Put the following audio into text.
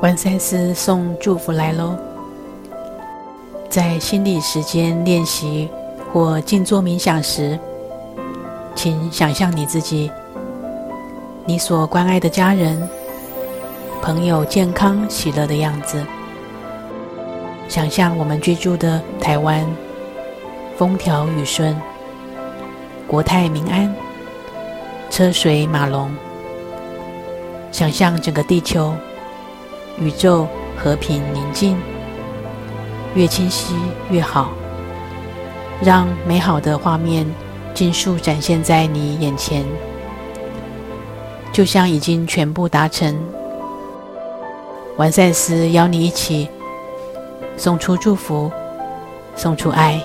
完赛斯送祝福来喽！在心理时间练习或静坐冥想时，请想象你自己、你所关爱的家人、朋友健康喜乐的样子。想象我们居住的台湾风调雨顺、国泰民安、车水马龙。想象整个地球。宇宙和平宁静，越清晰越好。让美好的画面尽数展现在你眼前，就像已经全部达成。完赛时邀你一起送出祝福，送出爱。